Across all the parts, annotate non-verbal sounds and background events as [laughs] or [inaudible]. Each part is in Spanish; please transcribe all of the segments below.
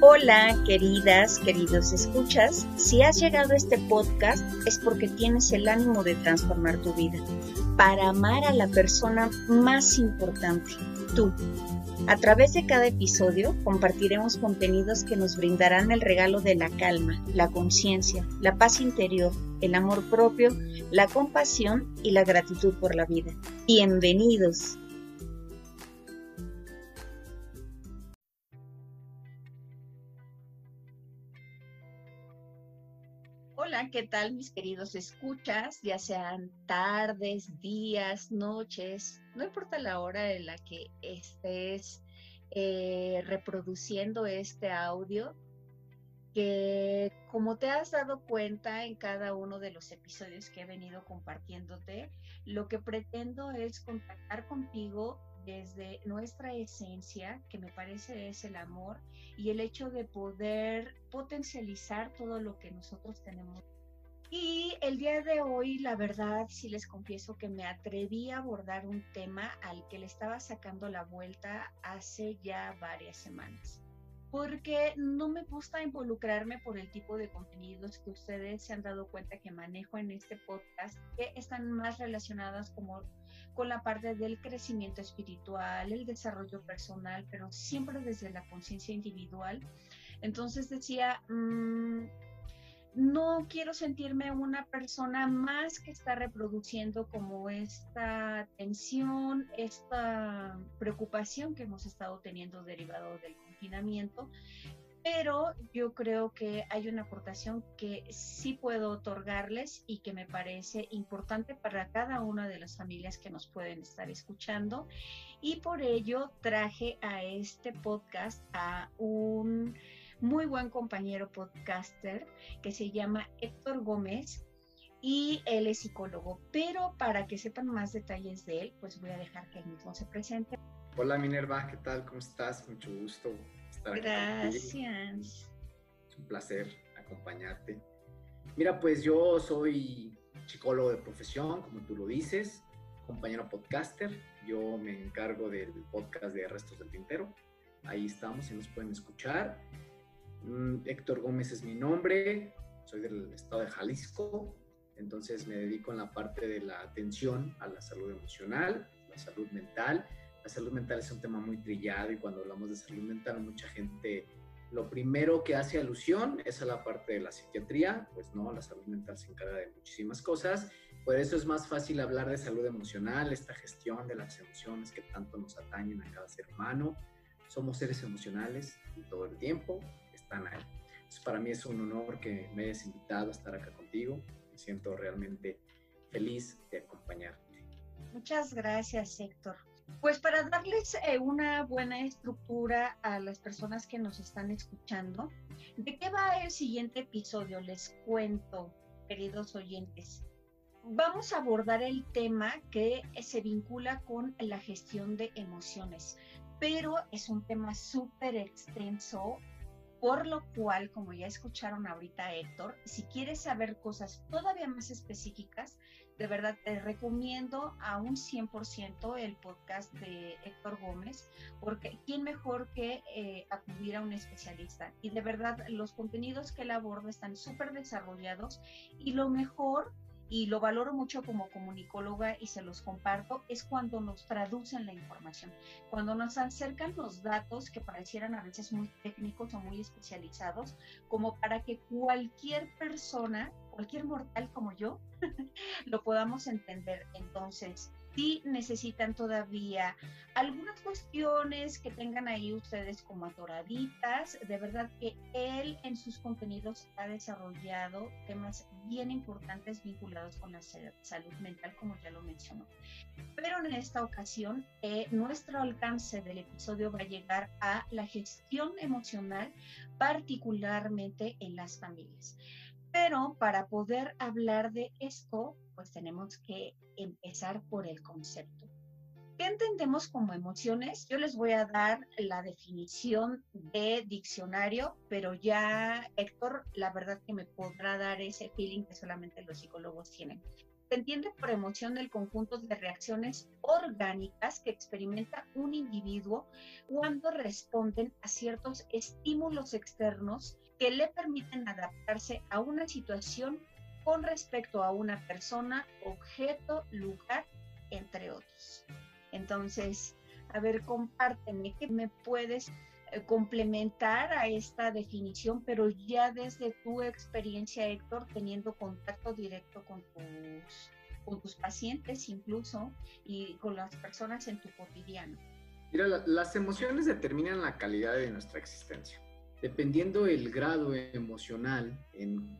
Hola, queridas, queridos escuchas. Si has llegado a este podcast es porque tienes el ánimo de transformar tu vida para amar a la persona más importante, tú. A través de cada episodio compartiremos contenidos que nos brindarán el regalo de la calma, la conciencia, la paz interior, el amor propio, la compasión y la gratitud por la vida. Bienvenidos. ¿Qué tal mis queridos escuchas? Ya sean tardes, días, noches, no importa la hora en la que estés eh, reproduciendo este audio, que como te has dado cuenta en cada uno de los episodios que he venido compartiéndote, lo que pretendo es contactar contigo desde nuestra esencia, que me parece es el amor, y el hecho de poder potencializar todo lo que nosotros tenemos. Y el día de hoy, la verdad, sí les confieso que me atreví a abordar un tema al que le estaba sacando la vuelta hace ya varias semanas porque no me gusta involucrarme por el tipo de contenidos que ustedes se han dado cuenta que manejo en este podcast, que están más relacionadas como con la parte del crecimiento espiritual, el desarrollo personal, pero siempre desde la conciencia individual. Entonces decía, mm, no quiero sentirme una persona más que está reproduciendo como esta tensión, esta preocupación que hemos estado teniendo derivado del confinamiento, pero yo creo que hay una aportación que sí puedo otorgarles y que me parece importante para cada una de las familias que nos pueden estar escuchando. Y por ello traje a este podcast a un muy buen compañero podcaster que se llama Héctor Gómez y él es psicólogo. Pero para que sepan más detalles de él, pues voy a dejar que él mismo se presente. Hola Minerva, ¿qué tal? ¿Cómo estás? Mucho gusto Gracias. Es un placer acompañarte. Mira, pues yo soy psicólogo de profesión, como tú lo dices, compañero podcaster. Yo me encargo del podcast de Restos del Tintero. Ahí estamos y nos pueden escuchar. Mm, Héctor Gómez es mi nombre, soy del estado de Jalisco, entonces me dedico en la parte de la atención a la salud emocional, la salud mental. La salud mental es un tema muy trillado y cuando hablamos de salud mental mucha gente lo primero que hace alusión es a la parte de la psiquiatría, pues no, la salud mental se encarga de muchísimas cosas, por eso es más fácil hablar de salud emocional, esta gestión de las emociones que tanto nos atañen a cada ser humano. Somos seres emocionales todo el tiempo están ahí. Entonces, para mí es un honor que me hayas invitado a estar acá contigo. Me siento realmente feliz de acompañarte. Muchas gracias, Héctor. Pues para darles eh, una buena estructura a las personas que nos están escuchando, ¿de qué va el siguiente episodio? Les cuento, queridos oyentes. Vamos a abordar el tema que se vincula con la gestión de emociones, pero es un tema súper extenso, por lo cual, como ya escucharon ahorita Héctor, si quieres saber cosas todavía más específicas, de verdad te recomiendo a un 100% el podcast de Héctor Gómez, porque quién mejor que eh, acudir a un especialista. Y de verdad los contenidos que él aborda están súper desarrollados y lo mejor y lo valoro mucho como comunicóloga y se los comparto, es cuando nos traducen la información, cuando nos acercan los datos que parecieran a veces muy técnicos o muy especializados, como para que cualquier persona, cualquier mortal como yo, [laughs] lo podamos entender. Entonces, si necesitan todavía algunas cuestiones que tengan ahí ustedes como atoraditas. De verdad que él en sus contenidos ha desarrollado temas bien importantes vinculados con la salud mental, como ya lo mencionó. Pero en esta ocasión, eh, nuestro alcance del episodio va a llegar a la gestión emocional, particularmente en las familias. Pero para poder hablar de esto, pues tenemos que empezar por el concepto. ¿Qué entendemos como emociones? Yo les voy a dar la definición de diccionario, pero ya Héctor, la verdad que me podrá dar ese feeling que solamente los psicólogos tienen. Se entiende por emoción el conjunto de reacciones orgánicas que experimenta un individuo cuando responden a ciertos estímulos externos que le permiten adaptarse a una situación con respecto a una persona, objeto, lugar, entre otros. Entonces, a ver, compárteme, ¿qué me puedes eh, complementar a esta definición, pero ya desde tu experiencia, Héctor, teniendo contacto directo con tus, con tus pacientes incluso y con las personas en tu cotidiano. Mira, las emociones determinan la calidad de nuestra existencia. Dependiendo el grado emocional en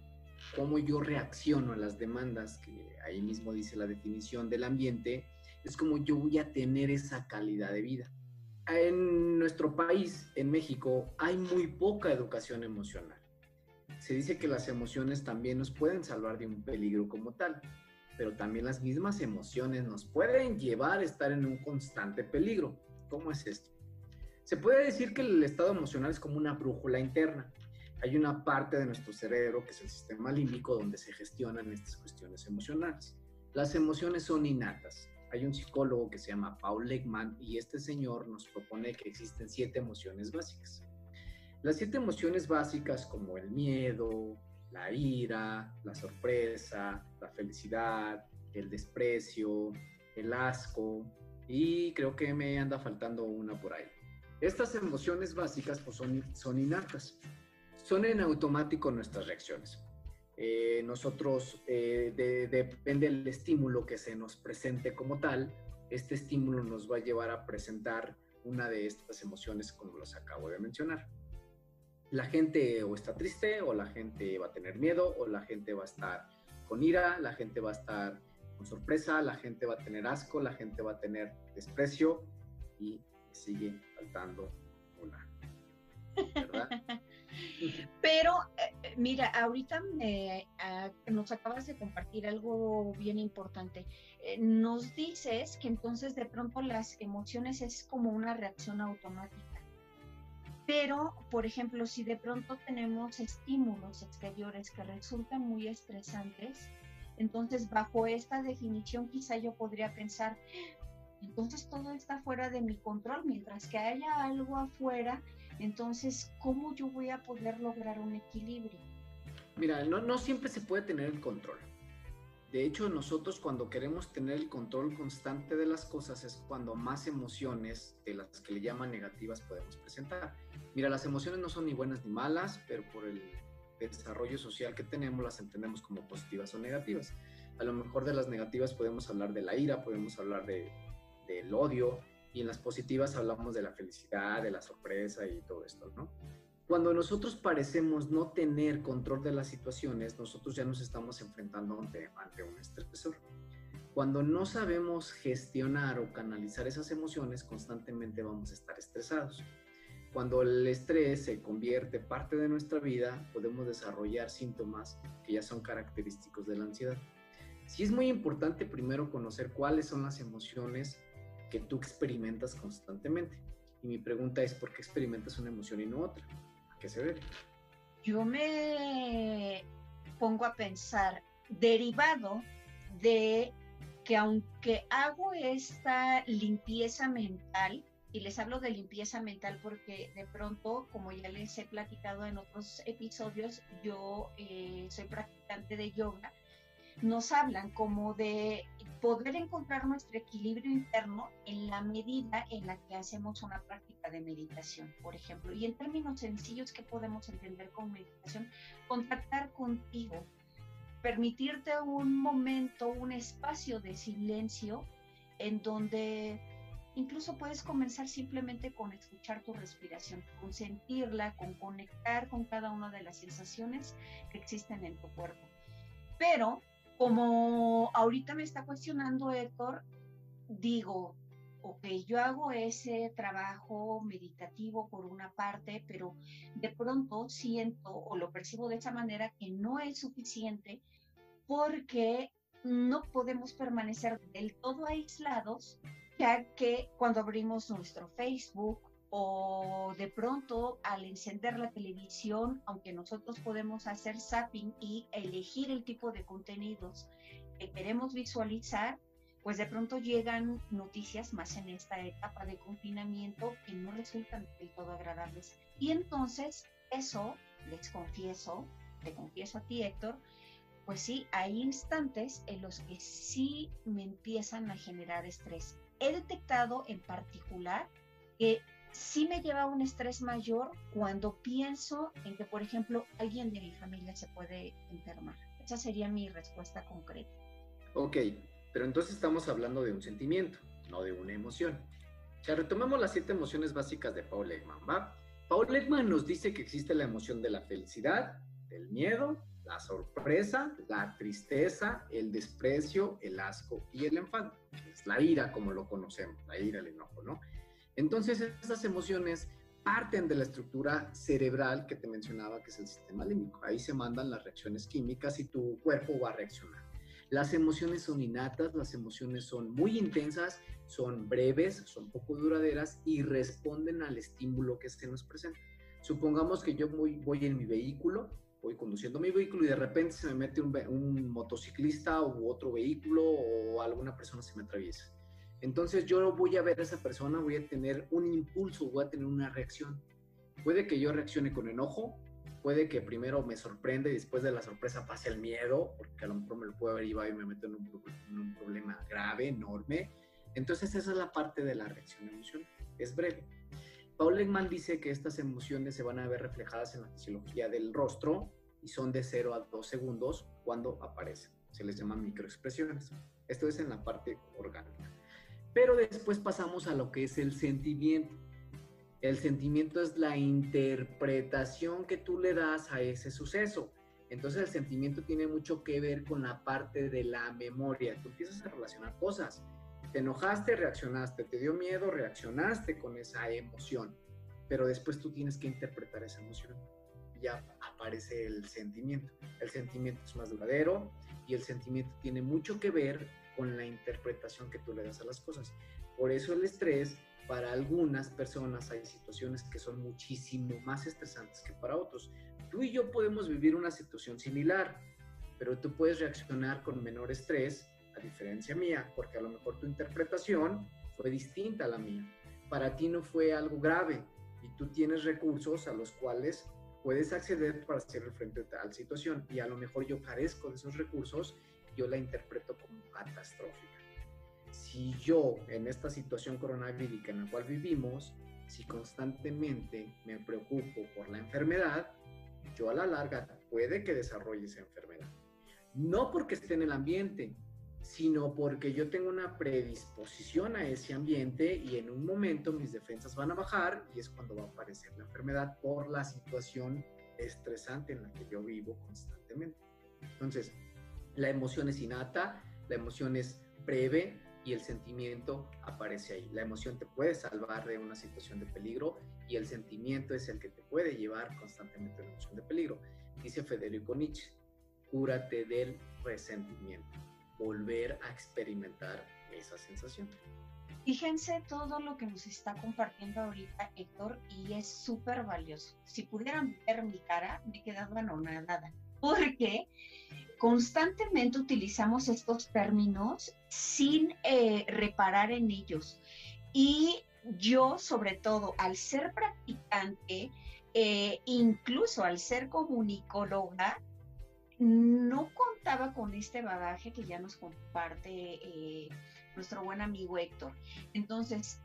cómo yo reacciono a las demandas, que ahí mismo dice la definición del ambiente, es como yo voy a tener esa calidad de vida en nuestro país, en México, hay muy poca educación emocional. Se dice que las emociones también nos pueden salvar de un peligro como tal, pero también las mismas emociones nos pueden llevar a estar en un constante peligro. ¿Cómo es esto? Se puede decir que el estado emocional es como una brújula interna. Hay una parte de nuestro cerebro, que es el sistema límbico, donde se gestionan estas cuestiones emocionales. Las emociones son innatas, hay un psicólogo que se llama Paul Legman y este señor nos propone que existen siete emociones básicas. Las siete emociones básicas como el miedo, la ira, la sorpresa, la felicidad, el desprecio, el asco y creo que me anda faltando una por ahí. Estas emociones básicas pues son, son innatas, son en automático nuestras reacciones. Eh, nosotros, eh, depende del estímulo que se nos presente como tal, este estímulo nos va a llevar a presentar una de estas emociones como los acabo de mencionar. La gente o está triste, o la gente va a tener miedo, o la gente va a estar con ira, la gente va a estar con sorpresa, la gente va a tener asco, la gente va a tener desprecio y sigue faltando una. ¿Verdad? [laughs] Pero eh, mira, ahorita ah, nos acabas de compartir algo bien importante. Eh, nos dices que entonces de pronto las emociones es como una reacción automática. Pero, por ejemplo, si de pronto tenemos estímulos exteriores que resultan muy estresantes, entonces bajo esta definición quizá yo podría pensar, entonces todo está fuera de mi control, mientras que haya algo afuera entonces, ¿cómo yo voy a poder lograr un equilibrio? Mira, no, siempre se puede tener el control. De hecho, nosotros cuando queremos tener el control constante de las cosas es cuando más emociones de las que le llaman negativas podemos presentar. Mira, las emociones no son ni buenas ni malas, pero por el desarrollo social que tenemos las entendemos como positivas o negativas. A lo mejor de las negativas podemos hablar de la ira, podemos hablar de, del odio, y en las positivas hablamos de la felicidad, de la sorpresa y todo esto, ¿no? Cuando nosotros parecemos no tener control de las situaciones, nosotros ya nos estamos enfrentando ante, ante un estresor. Cuando no sabemos gestionar o canalizar esas emociones, constantemente vamos a estar estresados. Cuando el estrés se convierte parte de nuestra vida, podemos desarrollar síntomas que ya son característicos de la ansiedad. Sí es muy importante primero conocer cuáles son las emociones que tú experimentas constantemente. Y mi pregunta es, ¿por qué experimentas una emoción y no otra? ¿A qué se debe? Yo me pongo a pensar, derivado de que aunque hago esta limpieza mental, y les hablo de limpieza mental porque de pronto, como ya les he platicado en otros episodios, yo eh, soy practicante de yoga, nos hablan como de poder encontrar nuestro equilibrio interno en la medida en la que hacemos una práctica de meditación, por ejemplo. Y en términos sencillos, ¿qué podemos entender con meditación? Contactar contigo, permitirte un momento, un espacio de silencio en donde incluso puedes comenzar simplemente con escuchar tu respiración, con sentirla, con conectar con cada una de las sensaciones que existen en tu cuerpo. Pero como ahorita me está cuestionando Héctor, digo, ok, yo hago ese trabajo meditativo por una parte, pero de pronto siento o lo percibo de esa manera que no es suficiente porque no podemos permanecer del todo aislados, ya que cuando abrimos nuestro Facebook o de pronto al encender la televisión, aunque nosotros podemos hacer zapping y elegir el tipo de contenidos que queremos visualizar, pues de pronto llegan noticias más en esta etapa de confinamiento que no resultan del todo agradables. Y entonces eso, les confieso, te confieso a ti Héctor, pues sí, hay instantes en los que sí me empiezan a generar estrés. He detectado en particular que sí me lleva a un estrés mayor cuando pienso en que, por ejemplo, alguien de mi familia se puede enfermar. Esa sería mi respuesta concreta. Ok, pero entonces estamos hablando de un sentimiento, no de una emoción. Ya retomemos las siete emociones básicas de Paul Ekman, ¿va? Paul Ekman nos dice que existe la emoción de la felicidad, del miedo, la sorpresa, la tristeza, el desprecio, el asco y el enfado. Es la ira como lo conocemos, la ira, el enojo, ¿no? Entonces, esas emociones parten de la estructura cerebral que te mencionaba, que es el sistema límbico. Ahí se mandan las reacciones químicas y tu cuerpo va a reaccionar. Las emociones son innatas, las emociones son muy intensas, son breves, son poco duraderas y responden al estímulo que se nos presenta. Supongamos que yo voy, voy en mi vehículo, voy conduciendo mi vehículo y de repente se me mete un, un motociclista u otro vehículo o alguna persona se me atraviesa entonces yo voy a ver a esa persona, voy a tener un impulso, voy a tener una reacción. Puede que yo reaccione con enojo, puede que primero me sorprenda y después de la sorpresa pase el miedo, porque a lo mejor me lo puedo haber llevado y me meto en un, problema grave, enorme. Entonces esa es la parte de la reacción emocional, es breve. Paul Ekman dice que estas emociones se van a ver reflejadas en la fisiología del rostro y son de 0 a 2 segundos cuando aparecen. Se les llama microexpresiones. Esto es en la parte orgánica. Pero después pasamos a lo que es el sentimiento. El sentimiento es la interpretación que tú le das a ese suceso. Entonces el sentimiento tiene mucho que ver con la parte de la memoria. Tú empiezas a relacionar cosas. Te enojaste, reaccionaste. Te dio miedo, reaccionaste con esa emoción. Pero después tú tienes que interpretar esa emoción. Ya aparece el sentimiento. El sentimiento es más duradero y el sentimiento tiene mucho que ver con la interpretación que tú le das a las cosas. Por eso el estrés, para algunas personas hay situaciones que son muchísimo más estresantes que para otros. Tú y yo podemos vivir una situación similar, pero tú puedes reaccionar con menor estrés, a diferencia mía, porque a lo mejor tu interpretación fue distinta a la mía. Para ti no fue algo grave y tú tienes recursos a los cuales puedes acceder para hacer frente a tal situación y a lo mejor yo carezco de esos recursos yo la interpreto como catastrófica. Si yo en esta situación coronavírica en la cual vivimos, si constantemente me preocupo por la enfermedad, yo a la larga puede que desarrolle esa enfermedad. No porque esté en el ambiente, sino porque yo tengo una predisposición a ese ambiente y en un momento mis defensas van a bajar y es cuando va a aparecer la enfermedad por la situación estresante en la que yo vivo constantemente. Entonces, la emoción es innata, la emoción es breve y el sentimiento aparece ahí. La emoción te puede salvar de una situación de peligro y el sentimiento es el que te puede llevar constantemente a una situación de peligro. Dice Federico Nietzsche, cúrate del resentimiento, volver a experimentar esa sensación. Fíjense todo lo que nos está compartiendo ahorita Héctor y es súper valioso. Si pudieran ver mi cara, me quedaba anonadada porque constantemente utilizamos estos términos sin eh, reparar en ellos. Y yo, sobre todo, al ser practicante, eh, incluso al ser comunicóloga, no contaba con este bagaje que ya nos comparte eh, nuestro buen amigo Héctor. Entonces,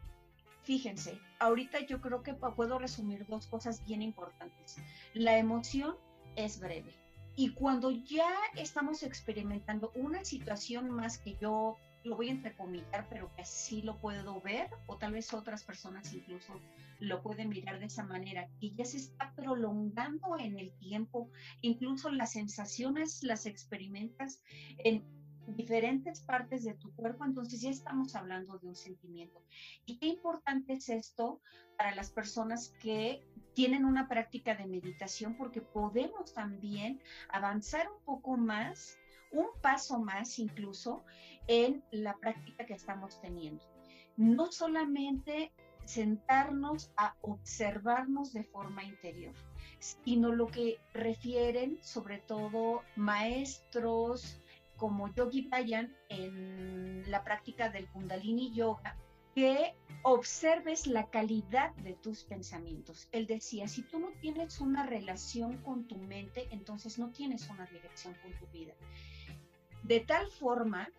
fíjense, ahorita yo creo que puedo resumir dos cosas bien importantes. La emoción es breve y cuando ya estamos experimentando una situación más que yo lo voy a entrecomillar, pero que así lo puedo ver, o tal vez otras personas incluso lo pueden mirar de esa manera, y ya se está prolongando en el tiempo, incluso las sensaciones las experimentas en diferentes partes de tu cuerpo, entonces ya estamos hablando de un sentimiento. Y qué importante es esto para las personas que tienen una práctica de meditación, porque podemos también avanzar un poco más, un paso más incluso en la práctica que estamos teniendo. No solamente sentarnos a observarnos de forma interior, sino lo que refieren sobre todo maestros, como Yogi Bayan en la práctica del Kundalini Yoga, que observes la calidad de tus pensamientos. Él decía, si tú no tienes una relación con tu mente, entonces no tienes una dirección con tu vida. De tal forma,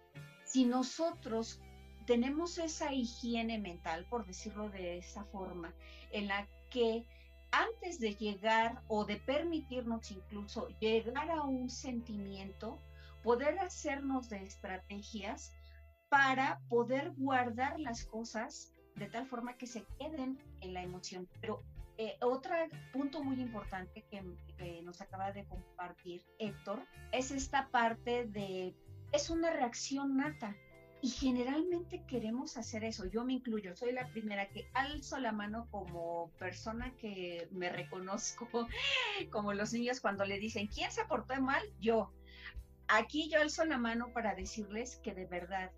si nosotros tenemos esa higiene mental, por decirlo de esa forma, en la que antes de llegar o de permitirnos incluso llegar a un sentimiento, poder hacernos de estrategias para poder guardar las cosas de tal forma que se queden en la emoción. Pero eh, otro punto muy importante que, que, nos acaba de compartir Héctor es esta parte de, es una reacción nata. Y generalmente queremos hacer eso, yo me incluyo, soy la primera que alzo la mano como persona que me reconozco, [laughs] como los niños cuando le dicen, ¿quién se portó mal? Yo. Aquí yo alzo la mano para decirles que de verdad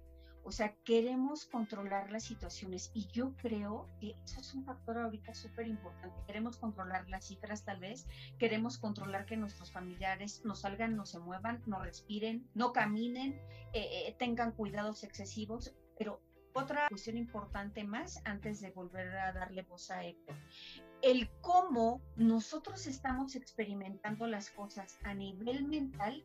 o sea, queremos controlar las situaciones y yo creo que eso es un factor ahorita súper importante. Queremos controlar las cifras tal vez, queremos controlar que nuestros familiares no salgan, no se muevan, no respiren, no caminen, eh, eh, tengan cuidados excesivos, pero otra cuestión importante más antes de volver a darle voz a Héctor. El cómo nosotros estamos experimentando las cosas a nivel mental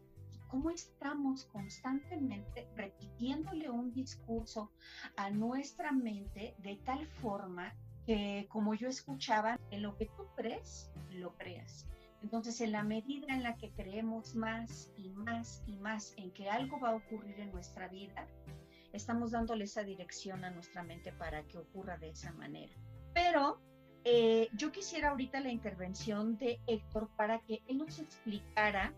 cómo estamos constantemente repitiéndole un discurso a nuestra mente de tal forma que, como yo escuchaba, en lo que tú crees, lo creas. Entonces, en la medida en la que creemos más y más y más en que algo va a ocurrir en nuestra vida, estamos dándole esa dirección a nuestra mente para que ocurra de esa manera. Pero eh, yo quisiera ahorita la intervención de Héctor para que él nos explicara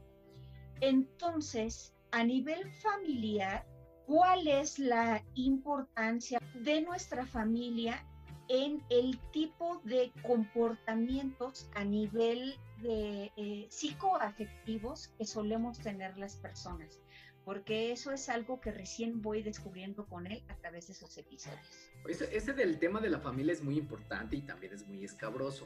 entonces, a nivel familiar, ¿cuál es la importancia de nuestra familia en el tipo de comportamientos a nivel de eh, psicoafectivos que solemos tener las personas? Porque eso es algo que recién voy descubriendo con él a través de esos episodios. Ese, ese del tema de la familia es muy importante y también es muy escabroso.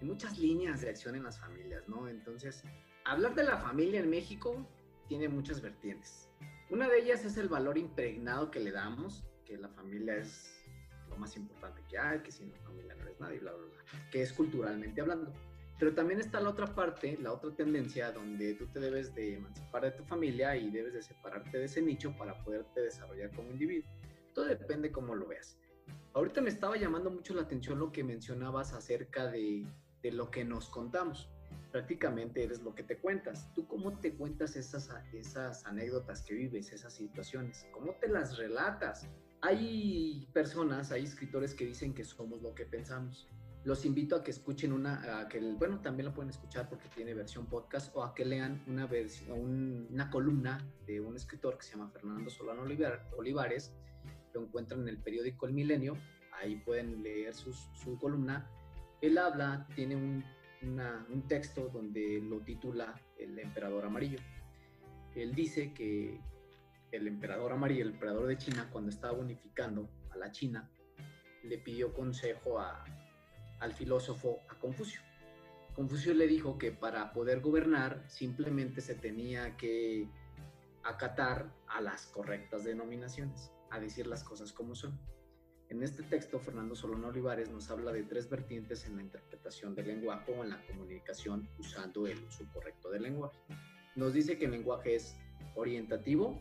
Hay muchas líneas de acción en las familias, ¿no? Entonces, hablar de la familia en México tiene muchas vertientes. Una de ellas es el valor impregnado que le damos, que la familia es lo más importante que hay, que sin la familia no eres nadie, bla, bla, bla, que es culturalmente hablando. Pero también está la otra parte, la otra tendencia, donde tú te debes de emancipar de tu familia y debes de separarte de ese nicho para poderte desarrollar como individuo. Todo depende cómo lo veas. Ahorita me estaba llamando mucho la atención lo que mencionabas acerca de, de lo que nos contamos prácticamente eres lo que te cuentas. ¿Tú cómo te cuentas esas, esas anécdotas que vives, esas situaciones? ¿Cómo te las relatas? Hay personas, hay escritores que dicen que somos lo que pensamos. Los invito a que escuchen una, a que, bueno, también lo pueden escuchar porque tiene versión podcast o a que lean una, versión, una columna de un escritor que se llama Fernando Solano Olivares. Lo encuentran en el periódico El Milenio. Ahí pueden leer su columna. Él habla, tiene un un texto donde lo titula El emperador amarillo. Él dice que el emperador amarillo, el emperador de China, cuando estaba unificando a la China, le pidió consejo al filósofo, a Confucio. Confucio le dijo que para poder gobernar simplemente se tenía que acatar a las correctas denominaciones, a decir las cosas como son. En este texto, Fernando Solano Olivares nos habla de tres vertientes en la interpretación del lenguaje o en la comunicación usando el uso correcto del lenguaje. Nos dice que el lenguaje es orientativo,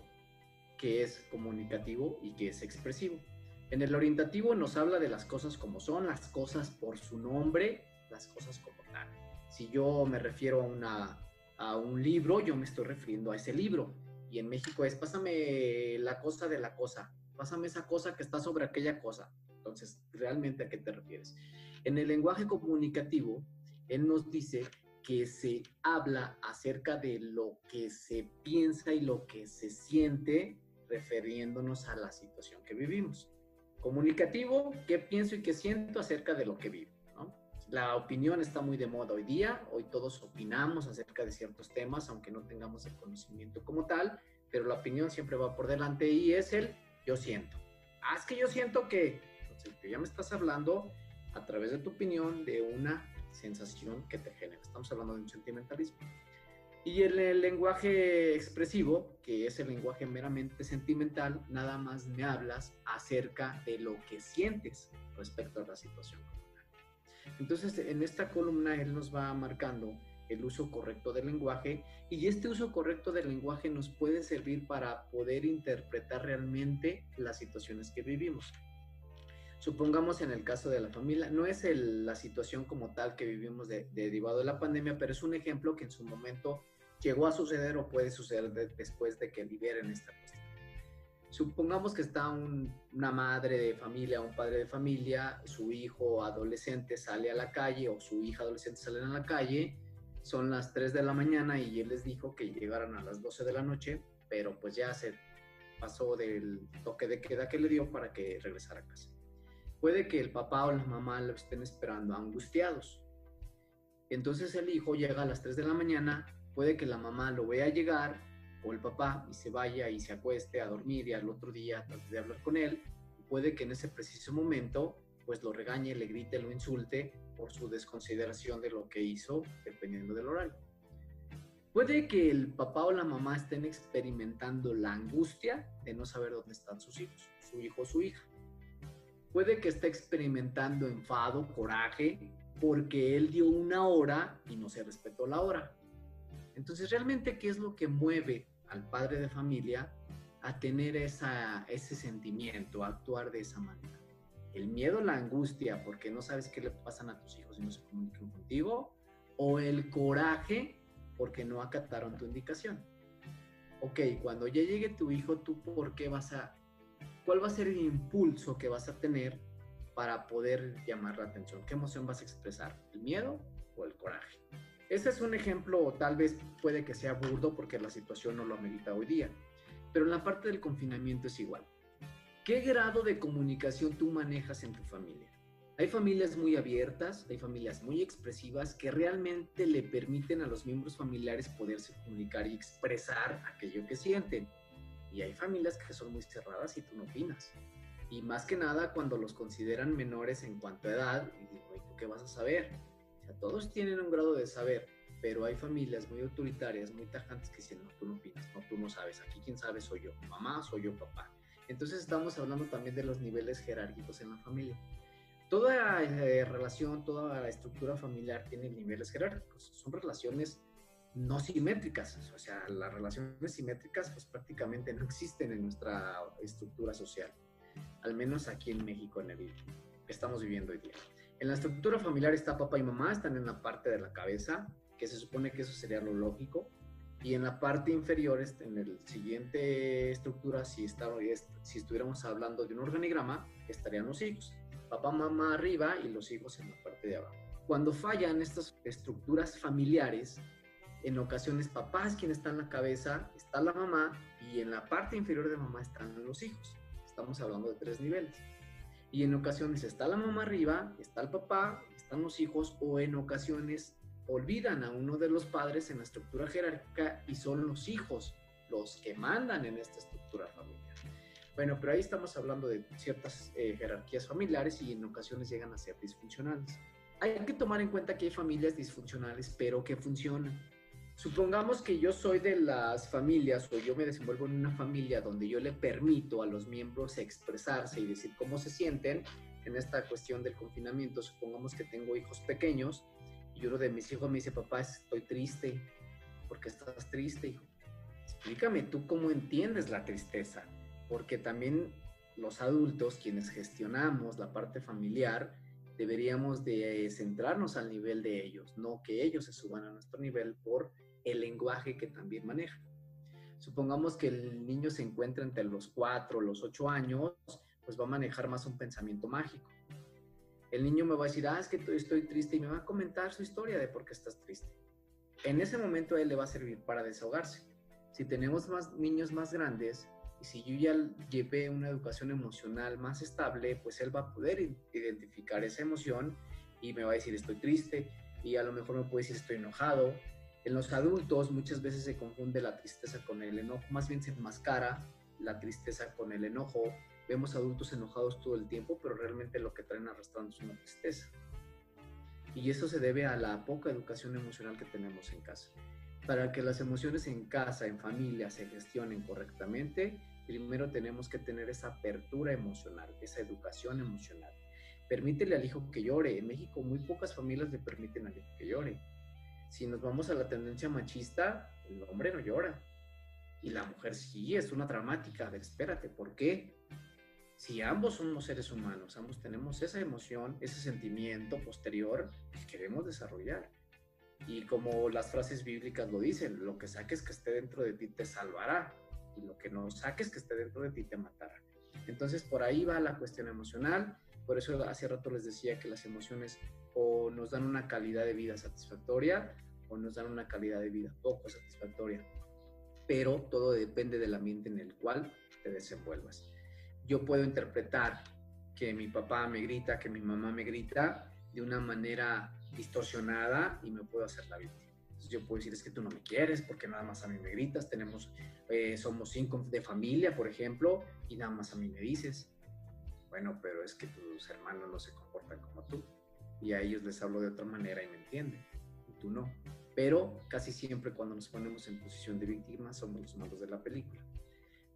que es comunicativo y que es expresivo. En el orientativo nos habla de las cosas como son, las cosas por su nombre, las cosas como tal. Si yo me refiero a, a un libro, yo me estoy refiriendo a ese libro. Y en México es, pásame la cosa de la cosa, pásame esa cosa que está sobre aquella cosa. Entonces, ¿realmente a qué te refieres? En el lenguaje comunicativo, él nos dice que se habla acerca de lo que se piensa y lo que se siente refiriéndonos a la situación que vivimos. Comunicativo, qué pienso y qué siento acerca de lo que vivo. La opinión está muy de moda hoy día, hoy todos opinamos acerca de ciertos temas, aunque no tengamos el conocimiento como tal, pero la opinión siempre va por delante y es el yo siento. Ah, que yo siento que, entonces, ya me estás hablando a través de tu opinión de una sensación que te genera. Estamos hablando de un sentimentalismo. Y en el lenguaje expresivo, que es el lenguaje meramente sentimental, nada más me hablas acerca de lo que sientes respecto a la situación. Entonces, en esta columna él nos va marcando el uso correcto del lenguaje y este uso correcto del lenguaje nos puede servir para poder interpretar realmente las situaciones que vivimos. Supongamos en el caso de la familia, no es la situación como tal que vivimos derivado de la pandemia, pero es un ejemplo que en su momento llegó a suceder o puede suceder después de que liberen esta cuestión. Supongamos que está una madre de familia, un padre de familia, su hijo adolescente sale a la calle o su hija adolescente sale a la calle son las 3 de la mañana y él les dijo que llegaran a las 12 de la noche, pero pues ya se pasó del toque de queda que le dio para que regresara a casa. Puede que el papá o la mamá lo estén esperando angustiados. Entonces el hijo llega a las 3 de la mañana, puede que la mamá lo vea llegar o el papá y se vaya y se acueste a dormir y al otro día trate de hablar con él. Puede que en ese preciso momento pues lo regañe, le grite, lo insulte por su desconsideración de lo que hizo, dependiendo del horario. Puede que el papá o la mamá estén experimentando la angustia de no saber dónde están sus hijos, su hijo o su hija. Puede que esté experimentando enfado, coraje, porque él dio una hora y no se respetó la hora. Entonces, realmente, ¿qué es lo que mueve al padre de familia a tener ese sentimiento, a actuar de esa manera? El miedo, la angustia, porque no sabes qué le pasan a tus hijos y no se comunican contigo, o el coraje, porque no acataron tu indicación. Ok, cuando ya llegue tu hijo, ¿tú por qué vas a, cuál va a ser el impulso que vas a tener para poder llamar la atención? ¿Qué emoción vas a expresar? ¿El miedo o el coraje? Este es un ejemplo, tal vez puede que sea burdo porque la situación no lo amerita hoy día, pero en la parte del confinamiento es igual. ¿Qué grado de comunicación tú manejas en tu familia? Hay familias muy abiertas, hay familias muy expresivas que realmente le permiten a los miembros familiares poderse comunicar y expresar aquello que sienten. Y hay familias que son muy cerradas y tú no opinas. Y más que nada cuando los consideran menores en cuanto a edad, y digo, ¿y tú qué vas a saber? O sea, todos tienen un grado de saber, pero hay familias muy autoritarias, muy tajantes que dicen, no, tú no opinas, no, tú no sabes, aquí quién sabe soy yo, mamá, soy yo, papá. Entonces estamos hablando también de los niveles jerárquicos en la familia. Toda eh, relación, toda la estructura familiar tiene niveles jerárquicos. Son relaciones no simétricas. O sea, las relaciones simétricas pues prácticamente no existen en nuestra estructura social. Al menos aquí en México, en el que estamos viviendo hoy día. En la estructura familiar está papá y mamá, están en la parte de la cabeza, que se supone que eso sería lo lógico y en la parte inferior, este, en el siguiente estructura, si, si estuviéramos hablando de un organigrama, estarían los hijos. Papá, mamá arriba y los hijos en la parte de abajo. Cuando fallan estas estructuras familiares, en ocasiones papá es quien está en la cabeza, está la mamá y en la parte inferior de mamá están los hijos. Estamos hablando de tres niveles. Y en ocasiones está la mamá arriba, está el papá, están los hijos o en ocasiones olvidan a uno de los padres en la estructura jerárquica y son los hijos los que mandan en esta estructura familiar. Bueno, pero ahí estamos hablando de ciertas eh, jerarquías familiares y en ocasiones llegan a ser disfuncionales. Hay que tomar en cuenta que hay familias disfuncionales, pero que funcionan. Supongamos que yo soy de las familias o yo me desenvuelvo en una familia donde yo le permito a los miembros expresarse y decir cómo se sienten en esta cuestión del confinamiento. Supongamos que tengo hijos pequeños y uno de mis hijos me dice, papá, estoy triste. ¿Por qué estás triste, hijo? Explícame tú cómo entiendes la tristeza. Porque también los adultos, quienes gestionamos la parte familiar, deberíamos de centrarnos al nivel de ellos, no que ellos se suban a nuestro nivel por el lenguaje que también manejan. Supongamos que el niño se encuentra entre los 4 o los 8 años, pues va a manejar más un pensamiento mágico el niño me va a decir, ah, es que estoy triste y me va a comentar su historia de por qué estás triste. En ese momento a él le va a servir para desahogarse. Si tenemos más niños más grandes y si yo ya llevé una educación emocional más estable, pues él va a poder identificar esa emoción y me va a decir estoy triste y a lo mejor me puede decir estoy enojado. En los adultos muchas veces se confunde la tristeza con el enojo, más bien se enmascara la tristeza con el enojo Vemos adultos enojados todo el tiempo, pero realmente lo que traen arrastrando es una tristeza. Y eso se debe a la poca educación emocional que tenemos en casa. Para que las emociones en casa, en familia, se gestionen correctamente, primero tenemos que tener esa apertura emocional, esa educación emocional. Permítele al hijo que llore. En México muy pocas familias le permiten al hijo que llore. Si nos vamos a la tendencia machista, el hombre no llora. Y la mujer sí, es una dramática. Espérate, ¿por qué? Si ambos somos seres humanos, ambos tenemos esa emoción, ese sentimiento posterior que queremos desarrollar. Y como las frases bíblicas lo dicen, lo que saques que esté dentro de ti te salvará y lo que no saques que esté dentro de ti te matará. Entonces por ahí va la cuestión emocional por eso hace rato les decía que las emociones o nos dan una calidad de vida satisfactoria o nos dan una calidad de vida poco satisfactoria. Pero todo depende del ambiente en el cual te desenvuelvas. Yo puedo interpretar que mi papá me grita, que mi mamá me grita de una manera distorsionada y me puedo hacer la víctima. Entonces yo puedo decir, es que tú no me quieres porque nada más a mí me gritas, tenemos, eh, somos cinco de familia, por ejemplo, y nada más a mí me dices bueno, pero es que tus hermanos no se comportan como tú y a ellos les hablo de otra manera y me entienden y tú no. Pero casi siempre cuando nos ponemos en posición de víctima somos los malos de la película.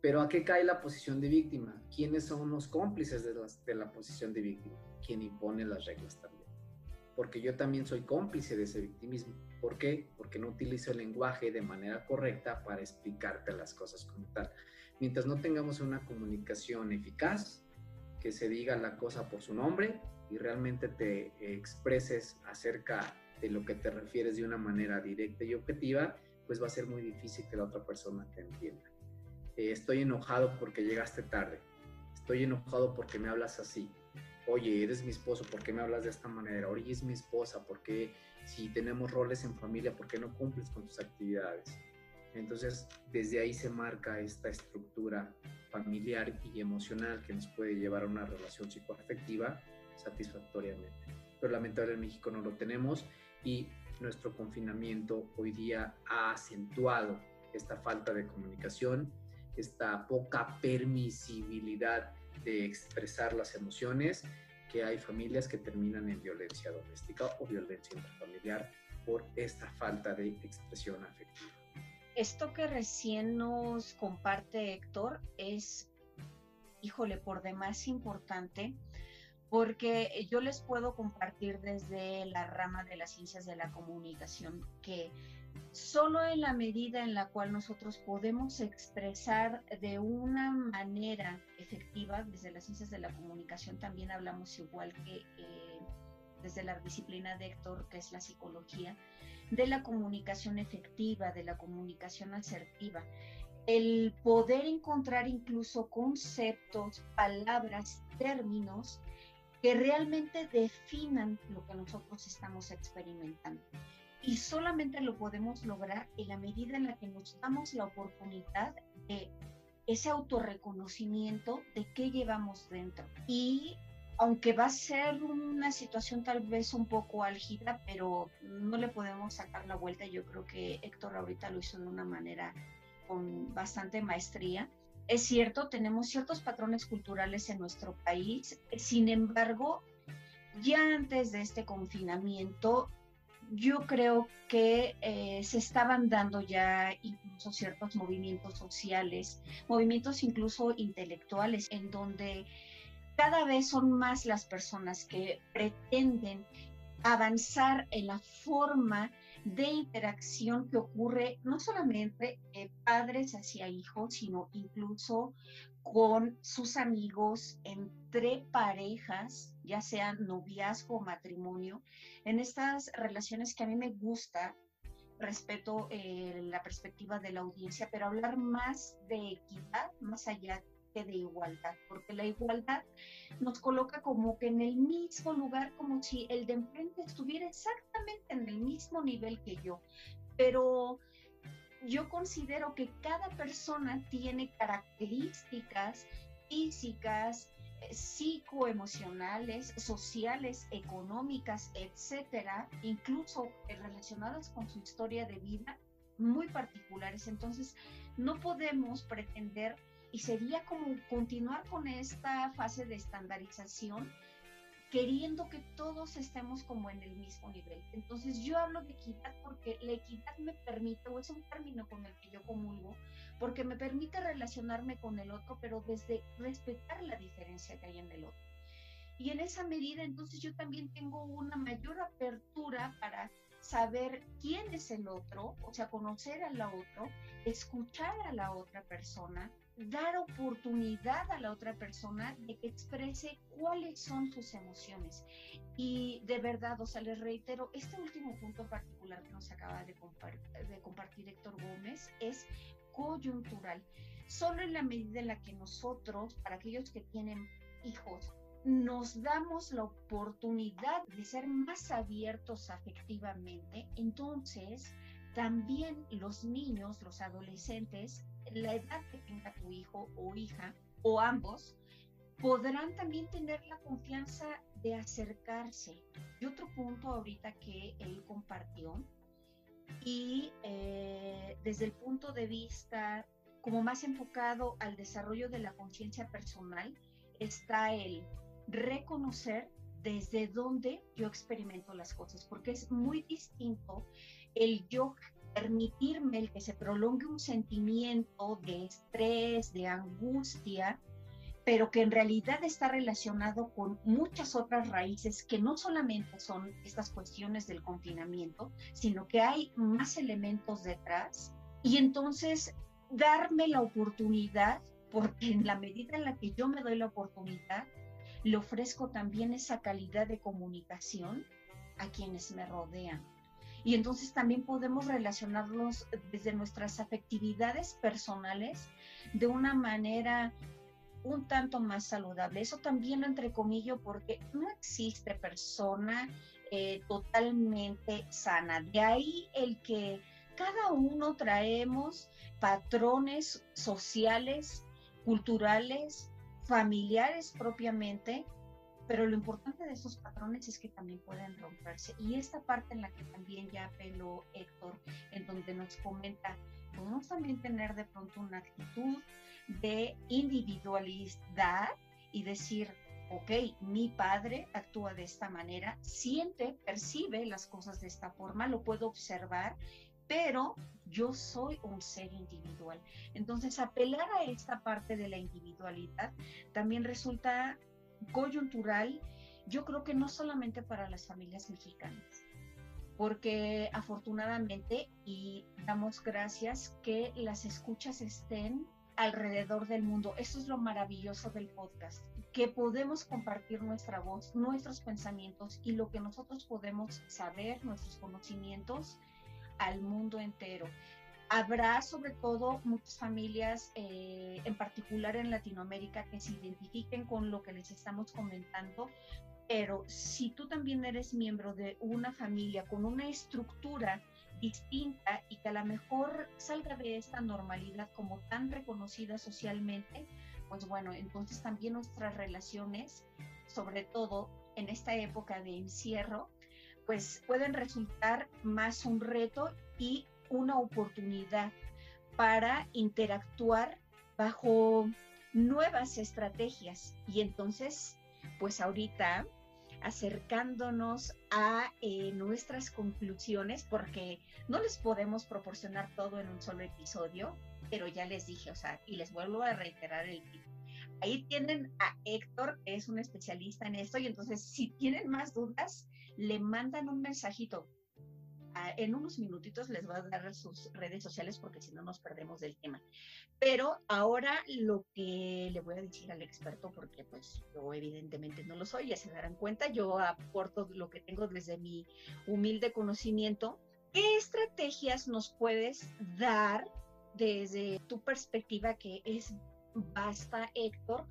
Pero ¿a qué cae la posición de víctima? ¿Quiénes son los cómplices de, de la posición de víctima? Quien impone las reglas también. Porque yo también soy cómplice de ese victimismo. ¿Por qué? Porque no utilizo el lenguaje de manera correcta para explicarte las cosas como tal. Mientras no tengamos una comunicación eficaz, que se diga la cosa por su nombre y realmente te expreses acerca de lo que te refieres de una manera directa y objetiva, pues va a ser muy difícil que la otra persona te entienda. Eh, estoy enojado porque llegaste tarde. Estoy enojado porque me hablas así. Oye, eres mi esposo, ¿por qué me hablas de esta manera? Oye, es mi esposa, ¿por qué si tenemos roles en familia, por qué no cumples con tus actividades? Entonces, desde ahí se marca esta estructura familiar y emocional que nos puede llevar a una relación psicoafectiva satisfactoriamente. Pero lamentablemente en México no lo tenemos y nuestro confinamiento hoy día ha acentuado esta falta de comunicación, esta poca permisibilidad de expresar las emociones, que hay familias que terminan en violencia doméstica o violencia intrafamiliar por esta falta de expresión afectiva. Esto que recién nos comparte Héctor es, híjole, por demás importante, porque yo les puedo compartir desde la rama de las ciencias de la comunicación que solo en la medida en la cual nosotros podemos expresar de una manera efectiva, desde las ciencias de la comunicación también hablamos igual que eh, desde la disciplina de Héctor, que es la psicología, de la comunicación efectiva, de la comunicación asertiva. El poder encontrar incluso conceptos, palabras, términos que realmente definan lo que nosotros estamos experimentando. Y solamente lo podemos lograr en la medida en la que nos damos la oportunidad de ese autorreconocimiento de qué llevamos dentro y aunque va a ser una situación tal vez un poco álgida, pero no le podemos sacar la vuelta. Yo creo que Héctor ahorita lo hizo de una manera con bastante maestría. Es cierto, tenemos ciertos patrones culturales en nuestro país, sin embargo, ya antes de este confinamiento, yo creo que eh, se estaban dando ya incluso ciertos movimientos sociales, movimientos incluso intelectuales, en donde cada vez son más las personas que pretenden avanzar en la forma de interacción que ocurre no solamente de padres hacia hijos, sino incluso con sus amigos, entre parejas, ya sean noviazgo o matrimonio, en estas relaciones que a mí me gusta, respeto eh, la perspectiva de la audiencia, pero hablar más de equidad, más allá de igualdad, porque la igualdad nos coloca como que en el mismo lugar, como si el de enfrente estuviera exactamente en el mismo nivel que yo. Pero yo considero que cada persona tiene características físicas, eh, psicoemocionales, sociales, económicas, etcétera, incluso relacionadas con su historia de vida muy particulares. Entonces, no podemos pretender y sería como continuar con esta fase de estandarización queriendo que todos estemos como en el mismo nivel. Entonces yo hablo de equidad porque la equidad me permite, o es un término con el que yo comulgo, porque me permite relacionarme con el otro, pero desde respetar la diferencia que hay en el otro. Y en esa medida, entonces yo también tengo una mayor apertura para saber quién es el otro, o sea, conocer al otro, escuchar a la otra persona, dar oportunidad a la otra persona de que exprese cuáles son sus emociones. Y de verdad, o sea, les reitero, este último punto particular que nos acaba de, de compartir Héctor Gómez es coyuntural. Solo en la medida en la que nosotros, para aquellos que tienen hijos, nos damos la oportunidad de ser más abiertos afectivamente, entonces también los niños, los adolescentes, la edad que tenga tu hijo o hija, o ambos, podrán también tener la confianza de acercarse. Y otro punto ahorita que él compartió, y eh, desde el punto de vista como más enfocado al desarrollo de la conciencia personal, está el reconocer desde dónde yo experimento las cosas, porque es muy distinto el yo permitirme que se prolongue un sentimiento de estrés, de angustia, pero que en realidad está relacionado con muchas otras raíces que no solamente son estas cuestiones del confinamiento, sino que hay más elementos detrás. Y entonces darme la oportunidad, porque en la medida en la que yo me doy la oportunidad, le ofrezco también esa calidad de comunicación a quienes me rodean. Y entonces también podemos relacionarnos desde nuestras afectividades personales de una manera un tanto más saludable. Eso también lo entrecomillo porque no existe persona eh, totalmente sana. De ahí el que cada uno traemos patrones sociales, culturales, familiares propiamente, pero lo importante de esos patrones es que también pueden romperse. Y esta parte en la que también ya apeló Héctor, en donde nos comenta, podemos también tener de pronto una actitud de individualidad y decir, ok, mi padre actúa de esta manera, siente, percibe las cosas de esta forma, lo puedo observar pero yo soy un ser individual. Entonces, apelar a esta parte de la individualidad también resulta coyuntural, yo creo que no solamente para las familias mexicanas, porque afortunadamente, y damos gracias que las escuchas estén alrededor del mundo. Eso es lo maravilloso del podcast, que podemos compartir nuestra voz, nuestros pensamientos y lo que nosotros podemos saber, nuestros conocimientos al mundo entero. Habrá sobre todo muchas familias, eh, en particular en Latinoamérica, que se identifiquen con lo que les estamos comentando, pero si tú también eres miembro de una familia con una estructura distinta y que a lo mejor salga de esta normalidad como tan reconocida socialmente, pues bueno, entonces también nuestras relaciones, sobre todo en esta época de encierro, pues pueden resultar más un reto y una oportunidad para interactuar bajo nuevas estrategias. Y entonces, pues ahorita acercándonos a eh, nuestras conclusiones, porque no les podemos proporcionar todo en un solo episodio, pero ya les dije, o sea, y les vuelvo a reiterar el tip. Ahí tienen a Héctor, que es un especialista en esto, y entonces si tienen más dudas, le mandan un mensajito. En unos minutitos les va a dar sus redes sociales porque si no nos perdemos del tema. Pero ahora lo que le voy a decir al experto, porque pues yo evidentemente no lo soy, ya se darán cuenta, yo aporto lo que tengo desde mi humilde conocimiento. ¿Qué estrategias nos puedes dar desde tu perspectiva que es basta, Héctor,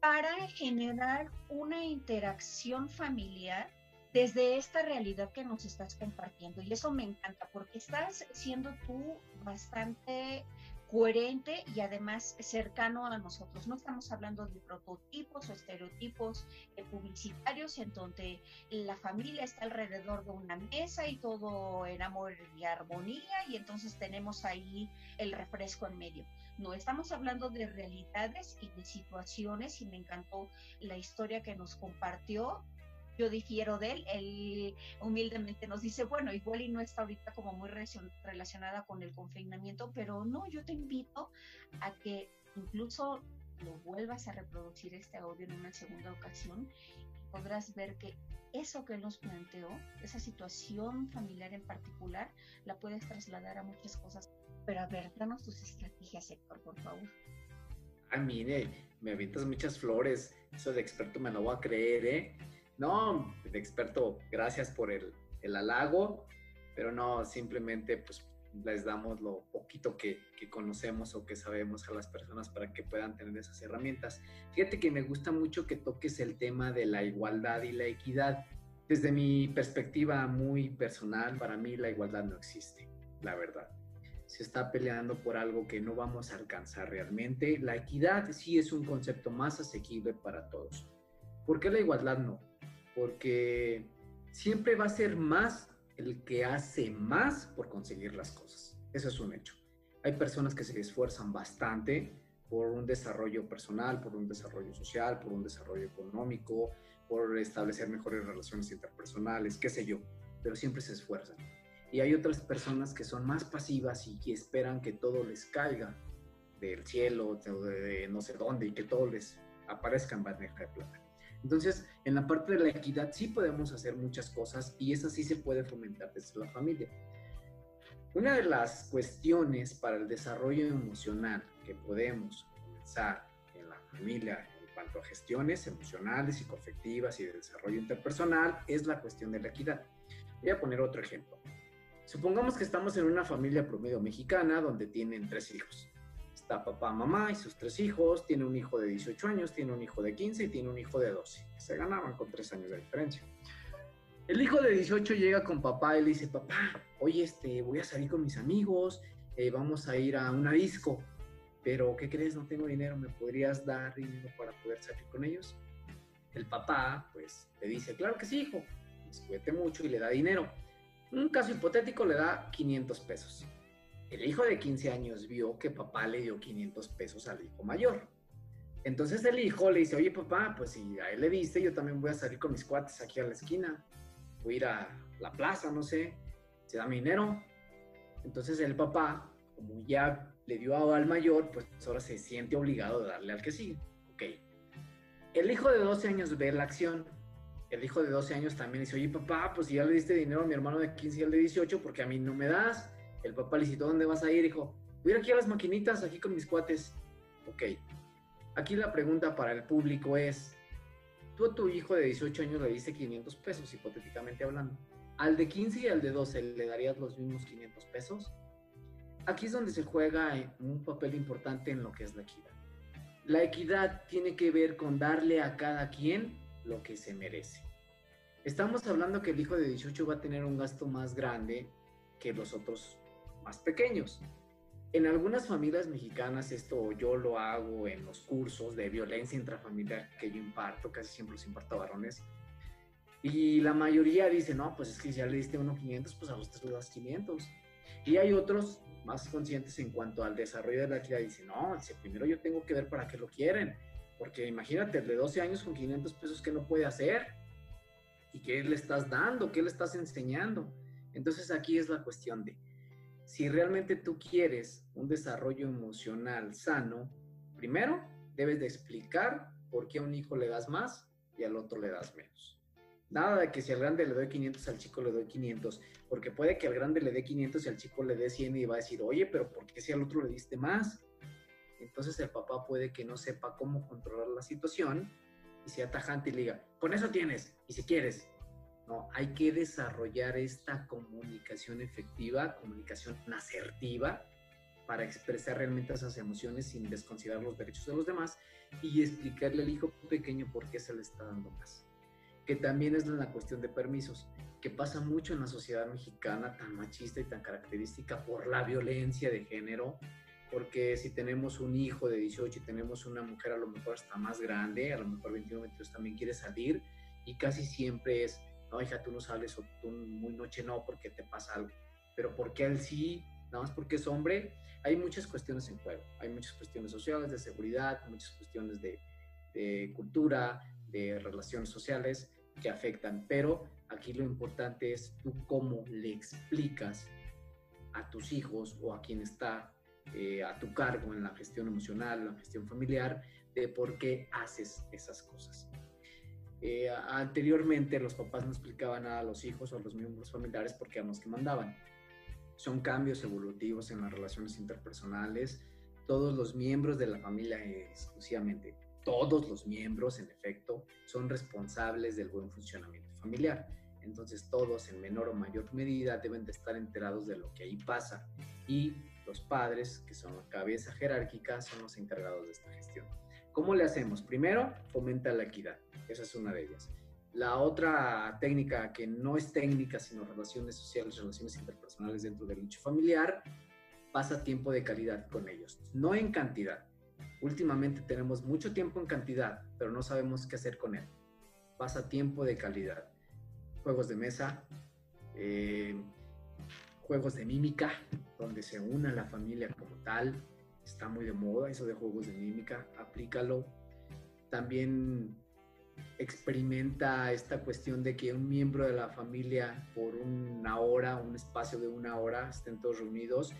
para generar una interacción familiar desde esta realidad que nos estás compartiendo. Y eso me encanta porque estás siendo tú bastante coherente y además cercano a nosotros. No estamos hablando de prototipos o estereotipos eh, publicitarios en donde la familia está alrededor de una mesa y todo en amor y armonía y entonces tenemos ahí el refresco en medio. No, estamos hablando de realidades y de situaciones y me encantó la historia que nos compartió yo difiero de él. Él humildemente nos dice, bueno, igual y no está ahorita como muy relacionada con el confinamiento, pero no, yo te invito a que incluso lo vuelvas a reproducir este audio en una segunda ocasión y podrás ver que eso que nos planteó, esa situación familiar en particular, la puedes trasladar a muchas cosas. Pero a ver, danos tus estrategias, Héctor, por favor. Ah, mire, me avientas muchas flores. Eso de experto me lo voy a creer, ¿eh? No, experto, gracias por el, el halago, pero no, simplemente pues les damos lo poquito que, que, conocemos o que sabemos a las personas para que puedan tener esas herramientas. Fíjate que me gusta mucho que toques el tema de la igualdad y la equidad. Desde mi perspectiva muy personal, para mí la igualdad no existe, la verdad. Se está peleando por algo que no vamos a alcanzar realmente. La equidad sí es un concepto más asequible para todos. ¿Por qué la igualdad no? Porque siempre va a ser más el que hace más por conseguir las cosas. Eso es un hecho. Hay personas que se esfuerzan bastante por un desarrollo personal, por un desarrollo social, por un desarrollo económico, por establecer mejores relaciones interpersonales, qué sé yo, pero siempre se esfuerzan. Y hay otras personas que son más pasivas y esperan que todo les caiga del cielo, de, no sé dónde, y que todo les aparezca en bandeja de plata. Entonces, en la parte de la equidad sí podemos hacer muchas cosas y esa sí se puede fomentar desde la familia. Una de las cuestiones para el desarrollo emocional que podemos comenzar en la familia en cuanto a gestiones emocionales, psicoafectivas y de desarrollo interpersonal es la cuestión de la equidad. Voy a poner otro ejemplo. Supongamos que estamos en una familia promedio mexicana donde tienen tres hijos está papá, mamá y sus tres hijos, tiene un hijo de 18 años, tiene un hijo de 15 y tiene un hijo de 12. Se ganaban con tres años de diferencia. El hijo de 18 llega con papá y le dice, papá, oye, este, voy a salir con mis amigos, eh, vamos a ir a una disco, pero ¿qué crees? No tengo dinero, ¿me podrías dar dinero para poder salir con ellos? El papá, pues, le dice, claro que sí, hijo, pues mucho y le da dinero. Un caso hipotético le da 500 pesos. El hijo de 15 años vio que papá le dio 500 pesos al hijo mayor. Entonces el hijo le dice, oye papá, pues si a él le diste, yo también voy a salir con mis cuates aquí a la esquina. Voy a ir a la plaza, no sé, se da mi dinero. Entonces el papá, como ya le dio al mayor, pues ahora se siente obligado de darle al que sigue. Ok. El hijo de 12 años ve la acción. El hijo de 12 años también dice, oye papá, pues si ya le diste dinero a mi hermano de 15 y al de 18, porque a mí no me das? El papá le citó, ¿dónde vas a ir? Dijo, voy a ir aquí a las maquinitas, aquí con mis cuates. Ok. Aquí la pregunta para el público es, tú a tu hijo de 18 años le diste 500 pesos, hipotéticamente hablando. ¿Al de 15 y al de 12 le darías los mismos 500 pesos? Aquí es donde se juega un papel importante en lo que es la equidad. La equidad tiene que ver con darle a cada quien lo que se merece. Estamos hablando que el hijo de 18 va a tener un gasto más grande que los otros más pequeños. En algunas familias mexicanas esto yo lo hago en los cursos de violencia intrafamiliar que yo imparto, casi siempre los imparto a varones. Y la mayoría dice, no, pues es que si ya le diste uno 500, pues a usted le das 500. Y hay otros más conscientes en cuanto al desarrollo de la equidad, dicen, no, dice, primero yo tengo que ver para qué lo quieren. Porque imagínate, el de 12 años con 500 pesos, ¿qué no puede hacer? ¿Y qué le estás dando? ¿Qué le estás enseñando? Entonces aquí es la cuestión de, si realmente tú quieres un desarrollo emocional sano, primero debes de explicar por qué a un hijo le das más y al otro le das menos. Nada de que si al grande le doy 500, al chico le doy 500, porque puede que al grande le dé 500 y al chico le dé 100 y va a decir, oye, pero ¿por qué si al otro le diste más? Entonces el papá puede que no sepa cómo controlar la situación y sea tajante y le diga, con eso tienes, y si quieres, no, hay que desarrollar esta comunicación efectiva, comunicación asertiva, para expresar realmente esas emociones sin desconsiderar los derechos de los demás y explicarle al hijo pequeño por qué se le está dando más. Que también es la cuestión de permisos, que pasa mucho en la sociedad mexicana tan machista y tan característica por la violencia de género, porque si tenemos un hijo de 18 y tenemos una mujer a lo mejor hasta más grande, a lo mejor 21, 22 también quiere salir y casi siempre es no, hija, tú no sales o tú muy noche no porque te pasa algo. Pero porque él sí, nada más porque es hombre, hay muchas cuestiones en juego. Hay muchas cuestiones sociales, de seguridad, muchas cuestiones de, cultura, de relaciones sociales, que afectan, pero aquí lo importante es tú cómo le explicas a tus hijos o a quien está eh, a tu cargo en la gestión emocional, la gestión familiar, de por qué haces esas cosas. Eh, anteriormente los papás no explicaban a los hijos o a los miembros familiares por qué eran los que mandaban. Son cambios evolutivos en las relaciones interpersonales. Todos los miembros de la familia exclusivamente, todos los miembros en efecto, son responsables del buen funcionamiento familiar. Entonces todos en menor o mayor medida deben de estar enterados de lo que ahí pasa y los padres, que son la cabeza jerárquica, son los encargados de esta gestión. ¿Cómo le hacemos? Primero, fomenta la equidad. Esa es una de ellas. La otra técnica que no es técnica, sino relaciones sociales, relaciones interpersonales dentro del nicho familiar, pasa tiempo de calidad con ellos, no en cantidad. Últimamente tenemos mucho tiempo en cantidad, pero no sabemos qué hacer con él. Pasa tiempo de calidad. Juegos de mesa, eh, juegos de mímica, donde se una la familia como tal. Está muy de moda eso de juegos de mímica, aplícalo. También experimenta esta cuestión de que un miembro de la familia por una hora, un espacio de una hora, estén todos reunidos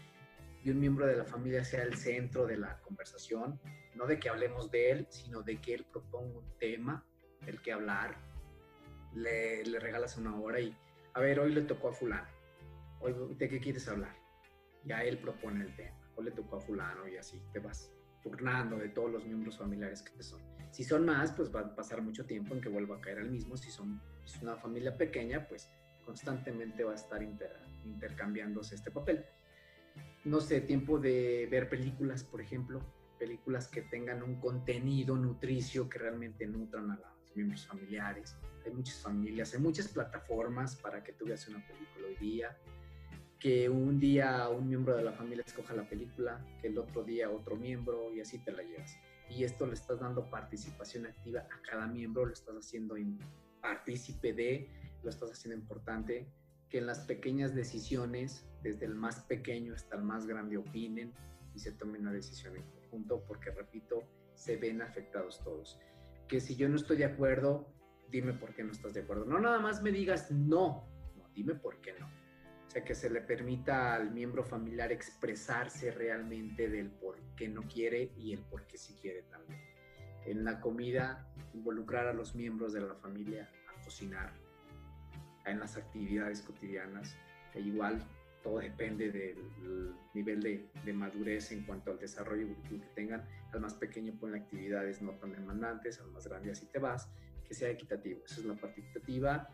y un miembro de la familia sea el centro de la conversación, no de que hablemos de él, sino de que él proponga un tema del que hablar, le, le regalas una hora y, a ver, hoy le tocó a fulano, hoy, ¿de qué quieres hablar? Ya él propone el tema, hoy le tocó a fulano y así te vas turnando de todos los miembros familiares que son. Si son más, pues va a pasar mucho tiempo en que vuelva a caer al mismo. Si son es una familia pequeña, pues constantemente va a estar intercambiándose este papel. No sé, tiempo de ver películas, por ejemplo, películas que tengan un contenido nutricio que realmente nutran a los miembros familiares. Hay muchas familias, hay muchas plataformas para que tú veas una película hoy día que un día un miembro de la familia escoja la película, que el otro día otro miembro y así te la llevas. Y esto le estás dando participación activa a cada miembro, lo estás haciendo partícipe de, lo estás haciendo importante, que en las pequeñas decisiones, desde el más pequeño hasta el más grande, opinen y se tomen una decisión en conjunto, porque repito, se ven afectados todos. Que si yo no estoy de acuerdo, dime por qué no estás de acuerdo. No nada más me digas no, no, dime por qué no que se le permita al miembro familiar expresarse realmente del por qué no quiere y el por qué sí quiere también. En la comida, involucrar a los miembros de la familia a cocinar, en las actividades cotidianas, e igual todo depende del nivel de, madurez en cuanto al desarrollo que tengan. Al más pequeño ponen actividades no tan demandantes, al más grande así te vas, que sea equitativo. Esa es la parte equitativa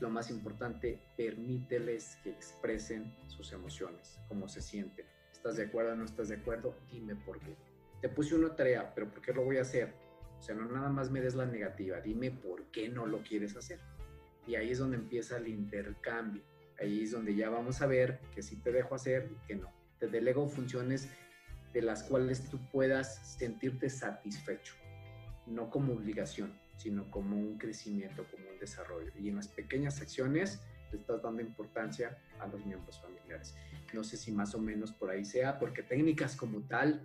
lo más importante, permíteles que expresen sus emociones, cómo se sienten. ¿Estás de acuerdo o no estás de acuerdo? Dime por qué. Te puse una tarea, pero ¿por qué lo voy a hacer? O sea, no nada más me des la negativa, dime por qué no lo quieres hacer. Y ahí es donde empieza el intercambio. Ahí es donde ya vamos a ver que sí te dejo hacer y que no. Te delego funciones de las cuales tú puedas sentirte satisfecho, no como obligación sino como un crecimiento, como desarrollo. Y en las pequeñas acciones le estás dando importancia a los miembros familiares. No sé si más o menos por ahí sea, porque técnicas como tal,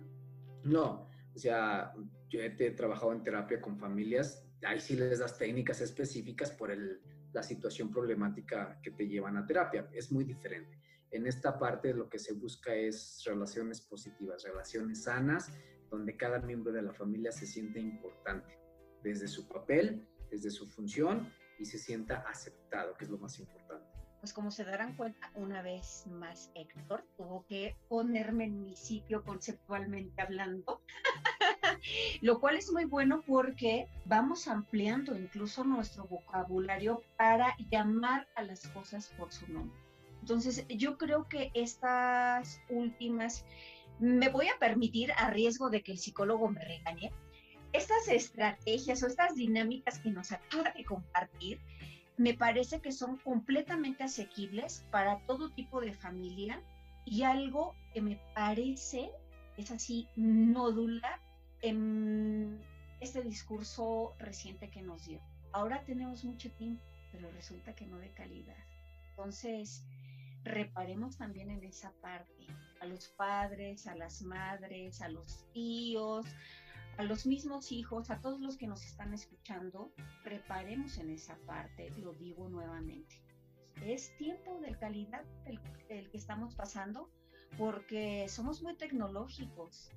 no. O sea, yo he trabajado en terapia con familias, ahí sí les das técnicas específicas por el, la situación problemática que te llevan a terapia. Es muy diferente. En esta parte lo que se busca es relaciones positivas, relaciones sanas, donde cada miembro de la familia se siente importante desde su papel, desde su función y se sienta aceptado, que es lo más importante. Pues como se darán cuenta, una vez más Héctor tuvo que ponerme en mi sitio conceptualmente hablando, [laughs] lo cual es muy bueno porque vamos ampliando incluso nuestro vocabulario para llamar a las cosas por su nombre. Entonces, yo creo que estas últimas, me voy a permitir a riesgo de que el psicólogo me regañe, estas estrategias o estas dinámicas que nos acaba de compartir, me parece que son completamente asequibles para todo tipo de familia y algo que me parece es así nódula en este discurso reciente que nos dio. Ahora tenemos mucho tiempo, pero resulta que no de calidad. Entonces, reparemos también en esa parte, a los padres, a las madres, a los tíos, a los mismos hijos, a todos los que nos están escuchando, preparemos en esa parte, lo digo nuevamente. Es tiempo de calidad el, el que estamos pasando porque somos muy tecnológicos,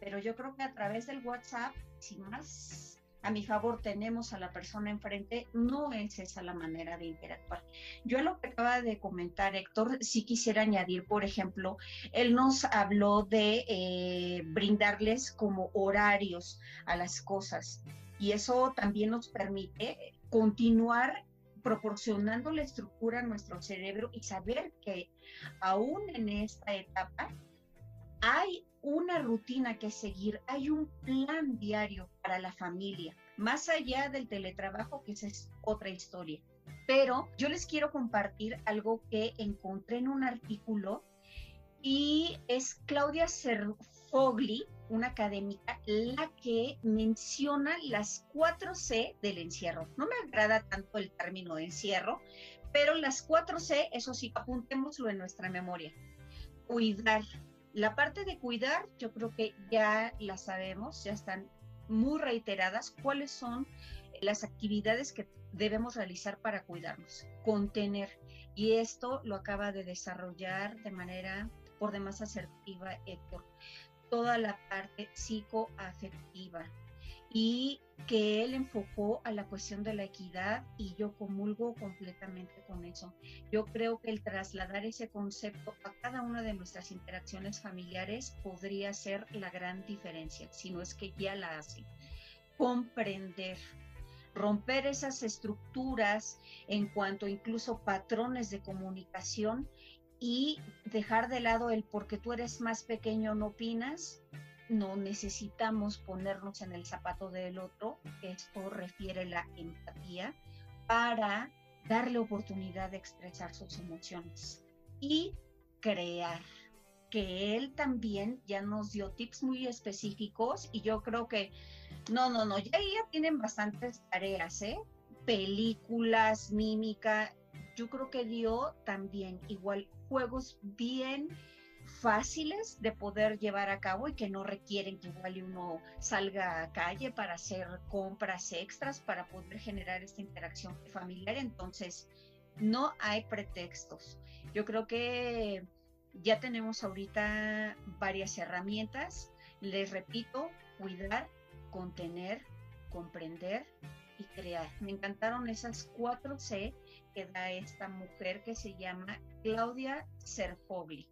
pero yo creo que a través del WhatsApp, sin más a mi favor tenemos a la persona enfrente, no es esa la manera de interactuar. Yo a lo que acaba de comentar Héctor, sí quisiera añadir, por ejemplo, él nos habló de eh, brindarles como horarios a las cosas y eso también nos permite continuar proporcionando la estructura a nuestro cerebro y saber que aún en esta etapa hay una rutina que seguir, hay un plan diario para la familia, más allá del teletrabajo, que esa es otra historia. Pero yo les quiero compartir algo que encontré en un artículo y es Claudia Cerfogli, una académica, la que menciona las cuatro C del encierro. No me agrada tanto el término de encierro, pero las cuatro C, eso sí, apuntémoslo en nuestra memoria. Cuidar, la parte de cuidar, yo creo que ya la sabemos, ya están muy reiteradas cuáles son las actividades que debemos realizar para cuidarnos, contener. Y esto lo acaba de desarrollar de manera por demás asertiva Héctor. Toda la parte psicoafectiva, y que él enfocó a la cuestión de la equidad y yo comulgo completamente con eso. Yo creo que el trasladar ese concepto a cada una de nuestras interacciones familiares podría ser la gran diferencia, si no es que ya la hace. Comprender, romper esas estructuras en cuanto incluso patrones de comunicación y dejar de lado el porque tú eres más pequeño no opinas no necesitamos ponernos en el zapato del otro, esto refiere la empatía, para darle oportunidad de expresar sus emociones y crear que él también ya nos dio tips muy específicos y yo creo que no, no, no, ya, ya tienen bastantes tareas, ¿eh? Películas, mímica, yo creo que dio también igual juegos bien fáciles de poder llevar a cabo y que no requieren que igual uno salga a calle para hacer compras extras para poder generar esta interacción familiar. Entonces, no hay pretextos. Yo creo que ya tenemos ahorita varias herramientas. Les repito, cuidar, contener, comprender y crear. Me encantaron esas cuatro C que da esta mujer que se llama Claudia Serfogli.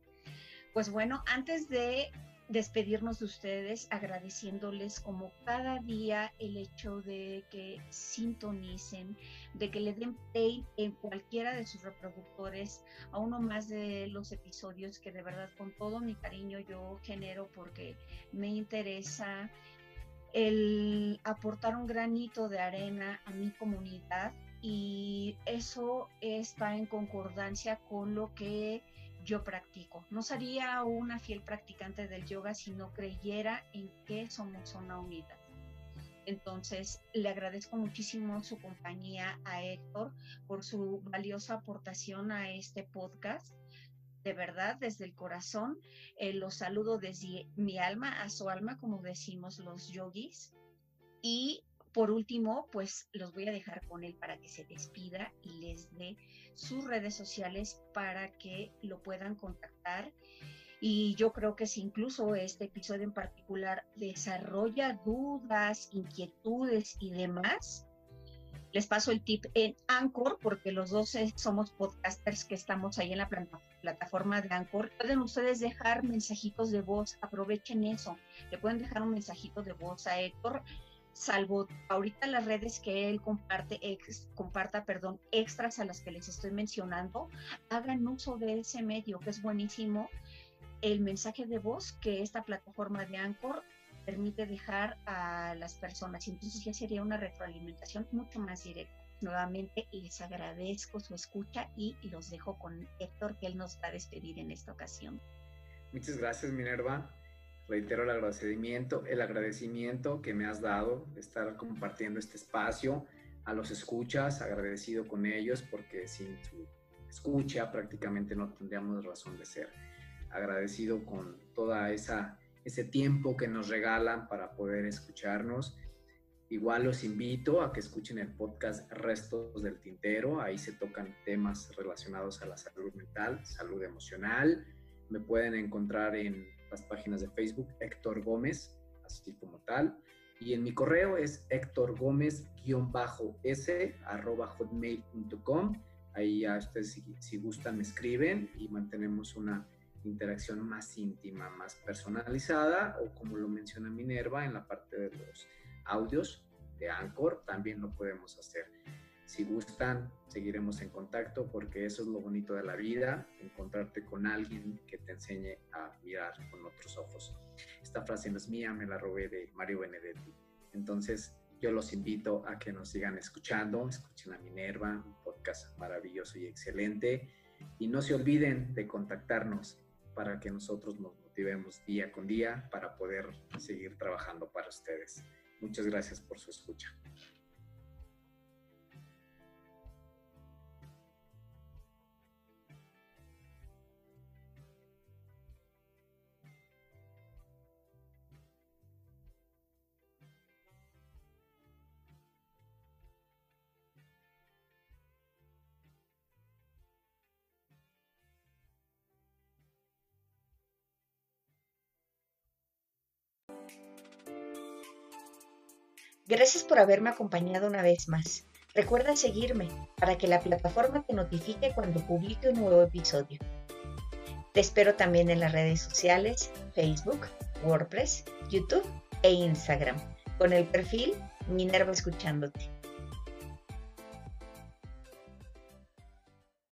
Pues bueno, antes de despedirnos de ustedes agradeciéndoles como cada día el hecho de que sintonicen, de que le den play en cualquiera de sus reproductores a uno más de los episodios que de verdad con todo mi cariño yo genero porque me interesa el aportar un granito de arena a mi comunidad y eso está en concordancia con lo que yo practico. No sería una fiel practicante del yoga si no creyera en que somos una unidad. Entonces, le agradezco muchísimo su compañía a Héctor por su valiosa aportación a este podcast. De verdad, desde el corazón, eh, los saludo desde mi alma a su alma, como decimos los yogis. Y por último, pues los voy a dejar con él para que se despida y les dé sus redes sociales para que lo puedan contactar. Y yo creo que si incluso este episodio en particular desarrolla dudas, inquietudes y demás, les paso el tip en Anchor, porque los dos somos podcasters que estamos ahí en la plataforma de Anchor. Pueden ustedes dejar mensajitos de voz, aprovechen eso. Le pueden dejar un mensajito de voz a Héctor salvo ahorita las redes que él comparte, comparta, perdón, extras a las que les estoy mencionando, hagan uso de ese medio que es buenísimo, el mensaje de voz que esta plataforma de Anchor permite dejar a las personas. Entonces ya sería una retroalimentación mucho más directa. Nuevamente les agradezco su escucha y los dejo con Héctor, que él nos va a despedir en esta ocasión. Muchas gracias, Minerva reitero el agradecimiento, el agradecimiento que me has dado de estar compartiendo este espacio a los escuchas, agradecido con ellos porque sin tu escucha prácticamente no tendríamos razón de ser. Agradecido con toda esa ese tiempo que nos regalan para poder escucharnos. Igual los invito a que escuchen el podcast Restos del Tintero. Ahí se tocan temas relacionados a la salud mental, salud emocional. Me pueden encontrar en las páginas de Facebook Héctor Gómez, así como tal. Y en mi correo es Héctor Gómez-s arroba hotmail.com. Ahí ya ustedes si, si gustan me escriben y mantenemos una interacción más íntima, más personalizada, o como lo menciona Minerva en la parte de los audios de Anchor, también lo podemos hacer. Si gustan, seguiremos en contacto porque eso es lo bonito de la vida, encontrarte con alguien que te enseñe a mirar con otros ojos. Esta frase no es mía, me la robé de Mario Benedetti. Entonces, yo los invito a que nos sigan escuchando, escuchen a Minerva, un podcast maravilloso y excelente. Y no se olviden de contactarnos para que nosotros nos motivemos día con día para poder seguir trabajando para ustedes. Muchas gracias por su escucha. Gracias por haberme acompañado una vez más. Recuerda seguirme para que la plataforma te notifique cuando publique un nuevo episodio. Te espero también en las redes sociales, Facebook, WordPress, YouTube e Instagram, con el perfil Minerva Escuchándote.